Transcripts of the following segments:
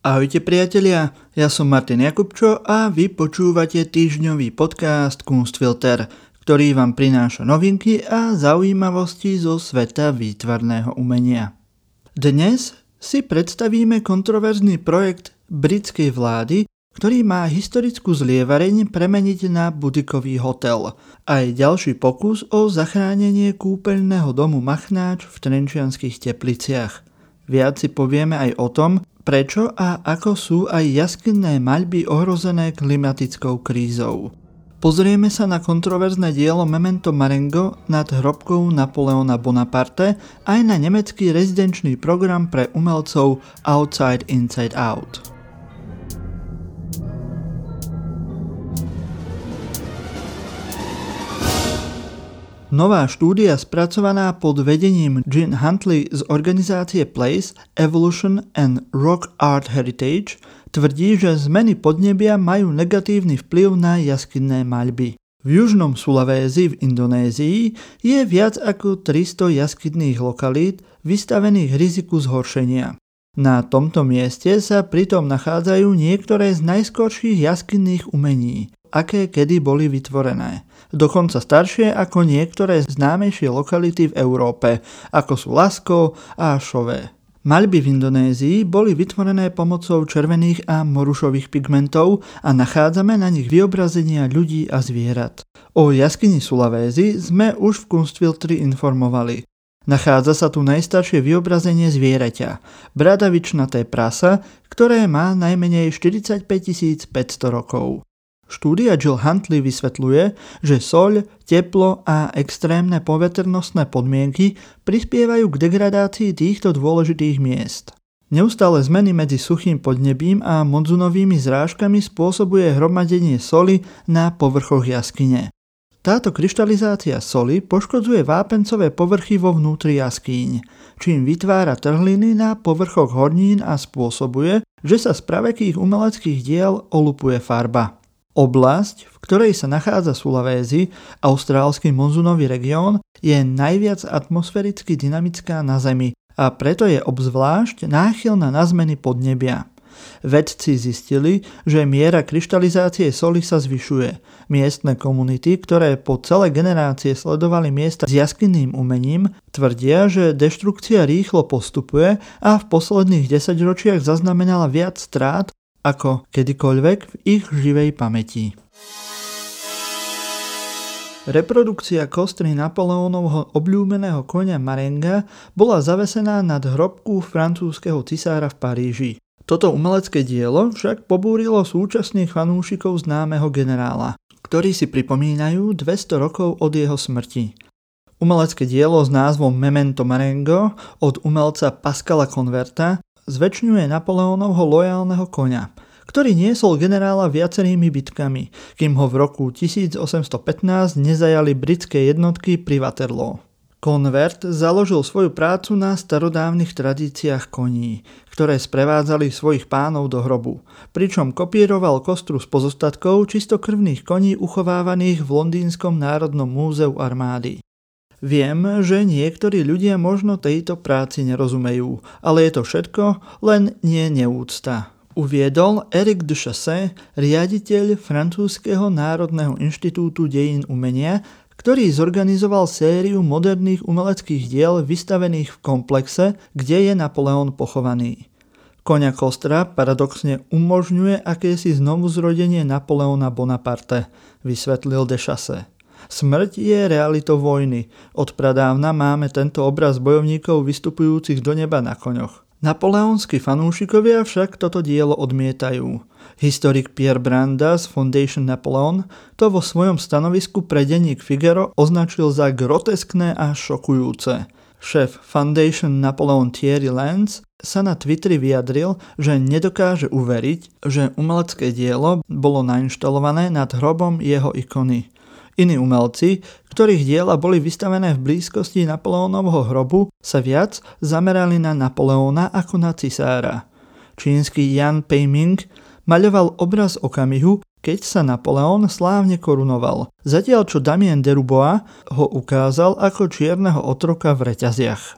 Ahojte priatelia, ja som Martin Jakubčo a vy počúvate týždňový podcast Kunstfilter, ktorý vám prináša novinky a zaujímavosti zo sveta výtvarného umenia. Dnes si predstavíme kontroverzný projekt britskej vlády, ktorý má historickú zlievareň premeniť na budikový hotel. Aj ďalší pokus o zachránenie kúpeľného domu Machnáč v Trenčianských tepliciach. Viac si povieme aj o tom, prečo a ako sú aj jaskinné maľby ohrozené klimatickou krízou. Pozrieme sa na kontroverzné dielo Memento Marengo nad hrobkou Napoleona Bonaparte aj na nemecký rezidenčný program pre umelcov Outside Inside Out. Nová štúdia spracovaná pod vedením Jean Huntley z organizácie Place, Evolution and Rock Art Heritage tvrdí, že zmeny podnebia majú negatívny vplyv na jaskinné maľby. V južnom Sulavézi v Indonézii je viac ako 300 jaskinných lokalít vystavených riziku zhoršenia. Na tomto mieste sa pritom nachádzajú niektoré z najskorších jaskinných umení, aké kedy boli vytvorené dokonca staršie ako niektoré známejšie lokality v Európe, ako sú Lasko a Šové. Maľby v Indonézii boli vytvorené pomocou červených a morušových pigmentov a nachádzame na nich vyobrazenia ľudí a zvierat. O jaskyni Sulavézy sme už v Kunstfiltri informovali. Nachádza sa tu najstaršie vyobrazenie zvieraťa, bradavičnaté prasa, ktoré má najmenej 45 500 rokov. Štúdia Jill Huntley vysvetľuje, že soľ, teplo a extrémne poveternostné podmienky prispievajú k degradácii týchto dôležitých miest. Neustále zmeny medzi suchým podnebím a monzunovými zrážkami spôsobuje hromadenie soli na povrchoch jaskyne. Táto kryštalizácia soli poškodzuje vápencové povrchy vo vnútri jaskýň, čím vytvára trhliny na povrchoch hornín a spôsobuje, že sa z pravekých umeleckých diel olupuje farba. Oblasť, v ktorej sa nachádza Sulawesi, austrálsky monzunový región, je najviac atmosféricky dynamická na Zemi a preto je obzvlášť náchylná na zmeny podnebia. Vedci zistili, že miera kryštalizácie soli sa zvyšuje. Miestne komunity, ktoré po celé generácie sledovali miesta s jaskinným umením, tvrdia, že deštrukcia rýchlo postupuje a v posledných desaťročiach zaznamenala viac strát ako kedykoľvek v ich živej pamäti. Reprodukcia kostry Napoleónovho obľúbeného konia Marenga bola zavesená nad hrobku francúzského cisára v Paríži. Toto umelecké dielo však pobúrilo súčasných fanúšikov známeho generála, ktorí si pripomínajú 200 rokov od jeho smrti. Umelecké dielo s názvom Memento Marengo od umelca Pascala Converta zväčšňuje Napoleónovho lojálneho koňa, ktorý niesol generála viacerými bitkami, kým ho v roku 1815 nezajali britské jednotky pri Waterloo. Convert založil svoju prácu na starodávnych tradíciách koní, ktoré sprevádzali svojich pánov do hrobu, pričom kopíroval kostru z pozostatkov čistokrvných koní uchovávaných v Londýnskom národnom múzeu armády. Viem, že niektorí ľudia možno tejto práci nerozumejú, ale je to všetko len nie neúcta. Uviedol Eric de riaditeľ Francúzského národného inštitútu dejín umenia, ktorý zorganizoval sériu moderných umeleckých diel vystavených v komplexe, kde je Napoleon pochovaný. Koňa Kostra paradoxne umožňuje akési znovuzrodenie Napoleona Bonaparte, vysvetlil de. Smrť je realitou vojny. Od pradávna máme tento obraz bojovníkov vystupujúcich do neba na koňoch. Napoleonskí fanúšikovia však toto dielo odmietajú. Historik Pierre z Foundation Napoleon to vo svojom stanovisku pre denník Figaro označil za groteskné a šokujúce. Šéf Foundation Napoleon Thierry Lenz sa na Twitteri vyjadril, že nedokáže uveriť, že umelecké dielo bolo nainštalované nad hrobom jeho ikony. Iní umelci, ktorých diela boli vystavené v blízkosti Napoleónovho hrobu, sa viac zamerali na Napoleóna ako na cisára. Čínsky Jan Peiming maľoval obraz okamihu, keď sa Napoleon slávne korunoval, zatiaľ čo Damien Derubois ho ukázal ako čierneho otroka v reťaziach.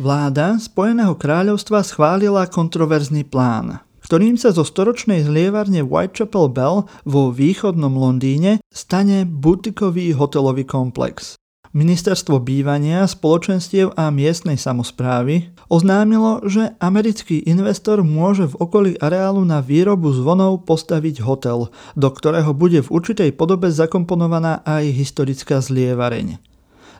Vláda Spojeného kráľovstva schválila kontroverzný plán, ktorým sa zo storočnej zlievarne Whitechapel Bell vo východnom Londýne stane butikový hotelový komplex. Ministerstvo bývania, spoločenstiev a miestnej samozprávy oznámilo, že americký investor môže v okolí areálu na výrobu zvonov postaviť hotel, do ktorého bude v určitej podobe zakomponovaná aj historická zlievareň.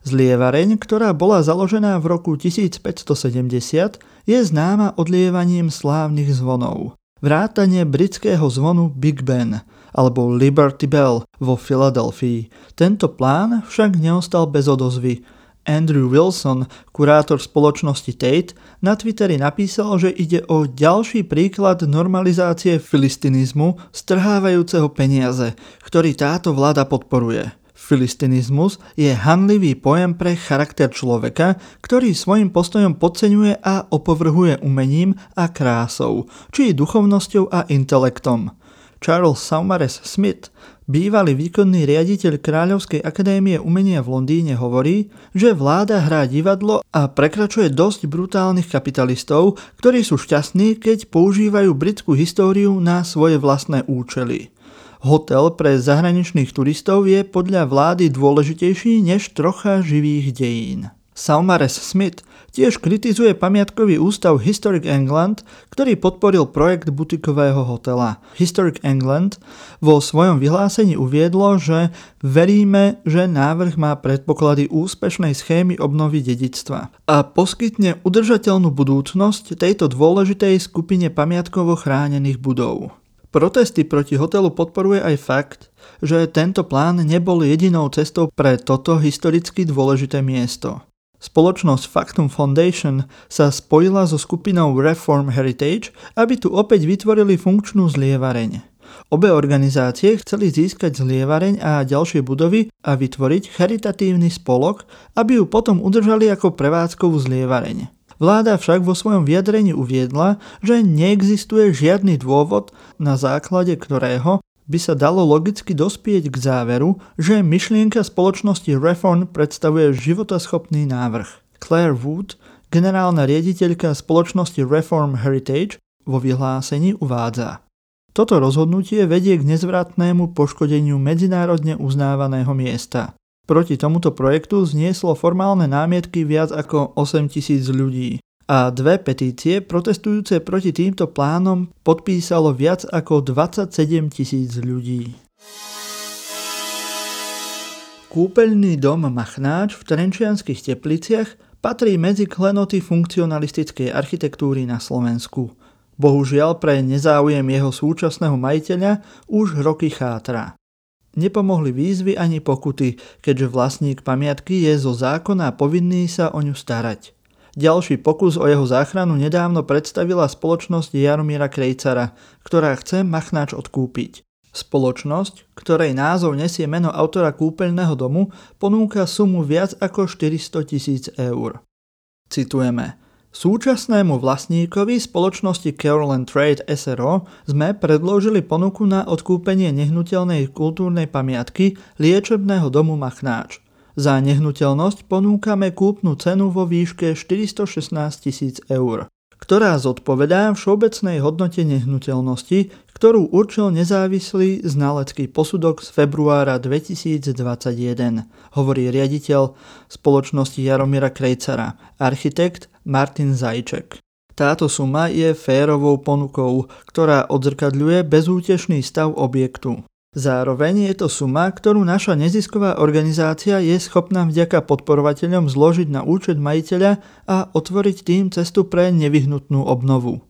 Zlievareň, ktorá bola založená v roku 1570, je známa odlievaním slávnych zvonov. Vrátanie britského zvonu Big Ben alebo Liberty Bell vo Filadelfii. Tento plán však neostal bez odozvy. Andrew Wilson, kurátor spoločnosti Tate, na Twitteri napísal, že ide o ďalší príklad normalizácie filistinizmu strhávajúceho peniaze, ktorý táto vláda podporuje. Filistinizmus je hanlivý pojem pre charakter človeka, ktorý svojim postojom podceňuje a opovrhuje umením a krásou, či duchovnosťou a intelektom. Charles Saumares Smith, bývalý výkonný riaditeľ Kráľovskej akadémie umenia v Londýne hovorí, že vláda hrá divadlo a prekračuje dosť brutálnych kapitalistov, ktorí sú šťastní, keď používajú britskú históriu na svoje vlastné účely. Hotel pre zahraničných turistov je podľa vlády dôležitejší než trocha živých dejín. Salmares Smith tiež kritizuje pamiatkový ústav Historic England, ktorý podporil projekt butikového hotela. Historic England vo svojom vyhlásení uviedlo, že veríme, že návrh má predpoklady úspešnej schémy obnovy dedictva a poskytne udržateľnú budúcnosť tejto dôležitej skupine pamiatkovo chránených budov. Protesty proti hotelu podporuje aj fakt, že tento plán nebol jedinou cestou pre toto historicky dôležité miesto. Spoločnosť Factum Foundation sa spojila so skupinou Reform Heritage, aby tu opäť vytvorili funkčnú zlievareň. Obe organizácie chceli získať zlievareň a ďalšie budovy a vytvoriť charitatívny spolok, aby ju potom udržali ako prevádzkovú zlievareň. Vláda však vo svojom vyjadrení uviedla, že neexistuje žiadny dôvod, na základe ktorého by sa dalo logicky dospieť k záveru, že myšlienka spoločnosti Reform predstavuje životaschopný návrh. Claire Wood, generálna riaditeľka spoločnosti Reform Heritage, vo vyhlásení uvádza. Toto rozhodnutie vedie k nezvratnému poškodeniu medzinárodne uznávaného miesta. Proti tomuto projektu znieslo formálne námietky viac ako 8 tisíc ľudí a dve petície protestujúce proti týmto plánom podpísalo viac ako 27 tisíc ľudí. Kúpeľný dom Machnáč v Trenčianských tepliciach patrí medzi klenoty funkcionalistickej architektúry na Slovensku. Bohužiaľ pre nezáujem jeho súčasného majiteľa už roky chátra. Nepomohli výzvy ani pokuty, keďže vlastník pamiatky je zo zákona povinný sa o ňu starať. Ďalší pokus o jeho záchranu nedávno predstavila spoločnosť Jaromíra Krejcara, ktorá chce Machnáč odkúpiť. Spoločnosť, ktorej názov nesie meno autora kúpeľného domu, ponúka sumu viac ako 400 tisíc eur. Citujeme. Súčasnému vlastníkovi spoločnosti Carolan Trade SRO sme predložili ponuku na odkúpenie nehnuteľnej kultúrnej pamiatky liečebného domu Machnáč. Za nehnuteľnosť ponúkame kúpnu cenu vo výške 416 tisíc eur, ktorá zodpovedá všeobecnej hodnote nehnuteľnosti, ktorú určil nezávislý znalecký posudok z februára 2021, hovorí riaditeľ spoločnosti Jaromíra Krejcara, architekt Martin Zajček. Táto suma je férovou ponukou, ktorá odzrkadľuje bezútešný stav objektu. Zároveň je to suma, ktorú naša nezisková organizácia je schopná vďaka podporovateľom zložiť na účet majiteľa a otvoriť tým cestu pre nevyhnutnú obnovu.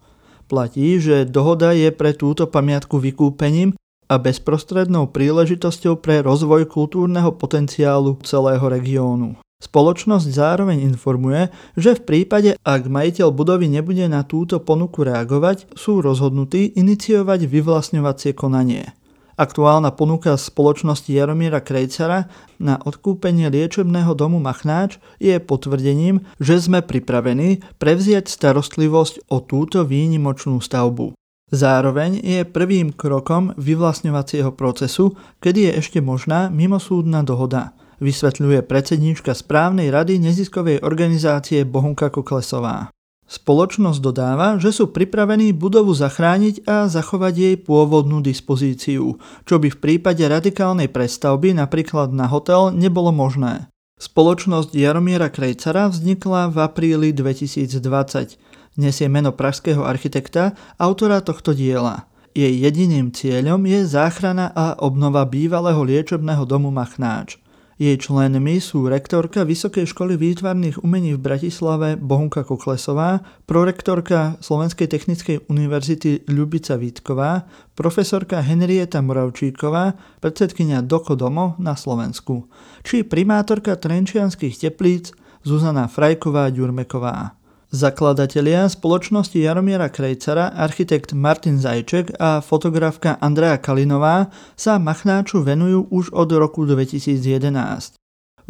Platí, že dohoda je pre túto pamiatku vykúpením a bezprostrednou príležitosťou pre rozvoj kultúrneho potenciálu celého regiónu. Spoločnosť zároveň informuje, že v prípade, ak majiteľ budovy nebude na túto ponuku reagovať, sú rozhodnutí iniciovať vyvlastňovacie konanie. Aktuálna ponuka spoločnosti Jaromíra Krejcara na odkúpenie liečebného domu Machnáč je potvrdením, že sme pripravení prevziať starostlivosť o túto výnimočnú stavbu. Zároveň je prvým krokom vyvlastňovacieho procesu, kedy je ešte možná mimosúdna dohoda – vysvetľuje predsedníčka správnej rady neziskovej organizácie Bohunka Koklesová. Spoločnosť dodáva, že sú pripravení budovu zachrániť a zachovať jej pôvodnú dispozíciu, čo by v prípade radikálnej prestavby napríklad na hotel nebolo možné. Spoločnosť Jaromiera Krejcara vznikla v apríli 2020. Nesie meno pražského architekta, autora tohto diela. Jej jediným cieľom je záchrana a obnova bývalého liečebného domu Machnáč. Jej členmi sú rektorka Vysokej školy výtvarných umení v Bratislave Bohunka Koklesová, prorektorka Slovenskej technickej univerzity Ľubica Vítková, profesorka Henrieta Moravčíková, predsedkynia Dokodomo na Slovensku, či primátorka Trenčianských teplíc Zuzana Frajková-Ďurmeková. Zakladatelia spoločnosti Jaromiera Krejcara, architekt Martin Zajček a fotografka Andrea Kalinová sa Machnáču venujú už od roku 2011.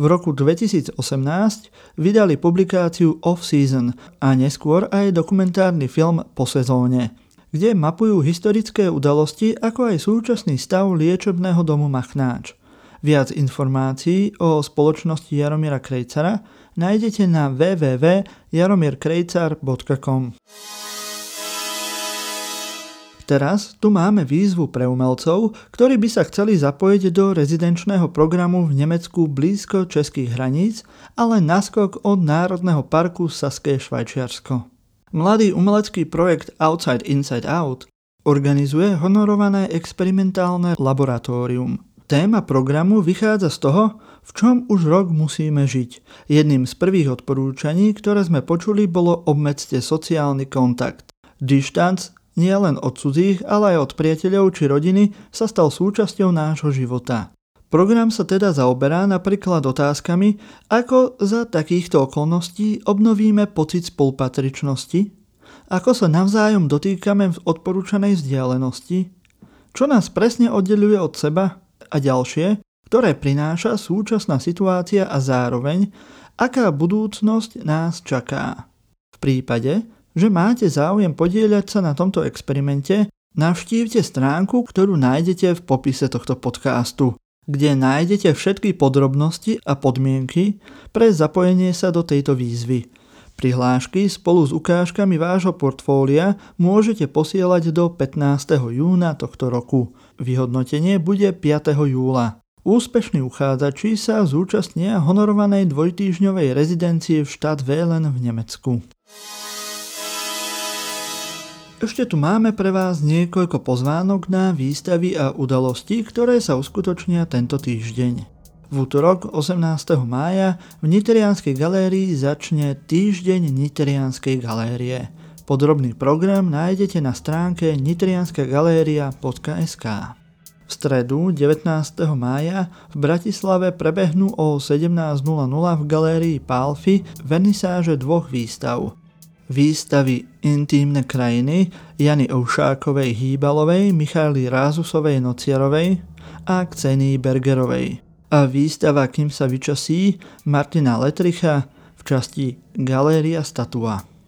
V roku 2018 vydali publikáciu Off-Season a neskôr aj dokumentárny film Po sezóne, kde mapujú historické udalosti ako aj súčasný stav liečebného domu Machnáč. Viac informácií o spoločnosti Jaromíra Krejcara nájdete na www.jaromierkrejcar.com. Teraz tu máme výzvu pre umelcov, ktorí by sa chceli zapojiť do rezidenčného programu v Nemecku blízko českých hraníc, ale naskok od Národného parku Saské Švajčiarsko. Mladý umelecký projekt Outside Inside Out organizuje honorované experimentálne laboratórium – Téma programu vychádza z toho, v čom už rok musíme žiť. Jedným z prvých odporúčaní, ktoré sme počuli, bolo obmedzte sociálny kontakt. Dištanc nie len od cudzích, ale aj od priateľov či rodiny sa stal súčasťou nášho života. Program sa teda zaoberá napríklad otázkami, ako za takýchto okolností obnovíme pocit spolupatričnosti, ako sa navzájom dotýkame v odporúčanej vzdialenosti, čo nás presne oddeluje od seba a ďalšie, ktoré prináša súčasná situácia a zároveň, aká budúcnosť nás čaká. V prípade, že máte záujem podieľať sa na tomto experimente, navštívte stránku, ktorú nájdete v popise tohto podcastu, kde nájdete všetky podrobnosti a podmienky pre zapojenie sa do tejto výzvy. Prihlášky spolu s ukážkami vášho portfólia môžete posielať do 15. júna tohto roku. Vyhodnotenie bude 5. júla. Úspešní uchádzači sa zúčastnia honorovanej dvojtýžňovej rezidencie v štát Vélen v Nemecku. Ešte tu máme pre vás niekoľko pozvánok na výstavy a udalosti, ktoré sa uskutočnia tento týždeň. V útorok 18. mája v Niterianskej galérii začne Týždeň Niterianskej galérie – Podrobný program nájdete na stránke nitrianskagaleria.sk. V stredu 19. mája v Bratislave prebehnú o 17.00 v galérii Pálfy vernisáže dvoch výstav. Výstavy Intímne krajiny Jany Oušákovej Hýbalovej, Michaly Rázusovej Nociarovej a Ksení Bergerovej. A výstava Kým sa vyčasí Martina Letricha v časti Galéria Statua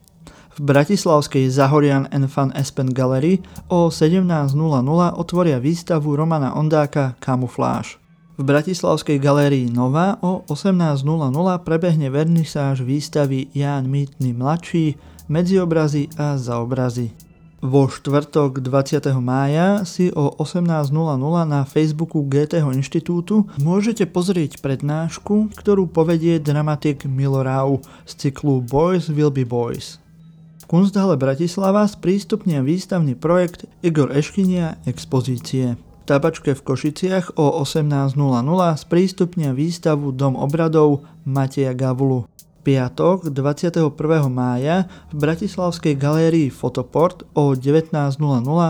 v bratislavskej Zahorian Fun Espen Gallery o 17.00 otvoria výstavu Romana Ondáka Kamufláž. V Bratislavskej galérii Nova o 18.00 prebehne vernisáž výstavy Ján Mýtny mladší, medziobrazy a zaobrazy. Vo štvrtok 20. mája si o 18.00 na Facebooku GT inštitútu môžete pozrieť prednášku, ktorú povedie dramatik Milorau z cyklu Boys Will Be Boys. Kunsthalle Bratislava sprístupnia výstavný projekt Igor Eškinia expozície. V tabačke v Košiciach o 18.00 sprístupnia výstavu Dom obradov Mateja Gavulu. Piatok 21. mája v Bratislavskej galérii Fotoport o 19.00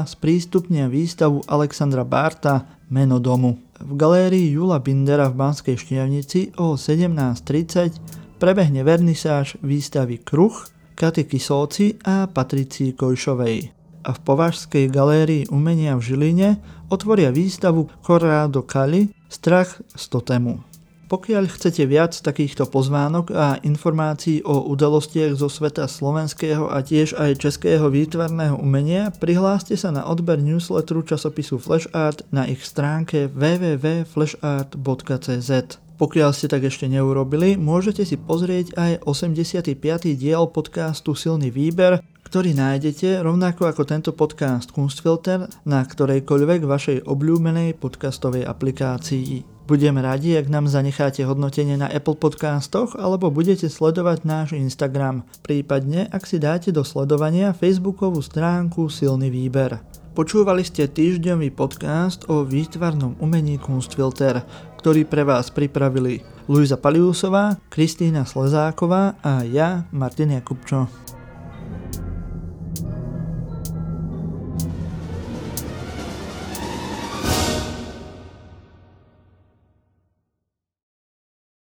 sprístupnia výstavu Alexandra Barta Meno domu. V galérii Jula Bindera v Banskej Štiavnici o 17.30 prebehne vernisáž výstavy Kruh Katy Kisovci a Patricii Kojšovej. A v Považskej galérii umenia v Žiline otvoria výstavu Corrado Kali Strach z totému. Pokiaľ chcete viac takýchto pozvánok a informácií o udalostiach zo sveta slovenského a tiež aj českého výtvarného umenia, prihláste sa na odber newsletteru časopisu Flash Art na ich stránke www.flashart.cz. Pokiaľ ste tak ešte neurobili, môžete si pozrieť aj 85. diel podcastu Silný výber, ktorý nájdete rovnako ako tento podcast Kunstfilter na ktorejkoľvek vašej obľúbenej podcastovej aplikácii. Budem radi, ak nám zanecháte hodnotenie na Apple podcastoch alebo budete sledovať náš Instagram, prípadne ak si dáte do sledovania facebookovú stránku Silný výber. Počúvali ste týždňový podcast o výtvarnom umení Kunstfilter, ktorý pre vás pripravili Luisa Paliusová, Kristýna Slezáková a ja, Martin Jakubčo.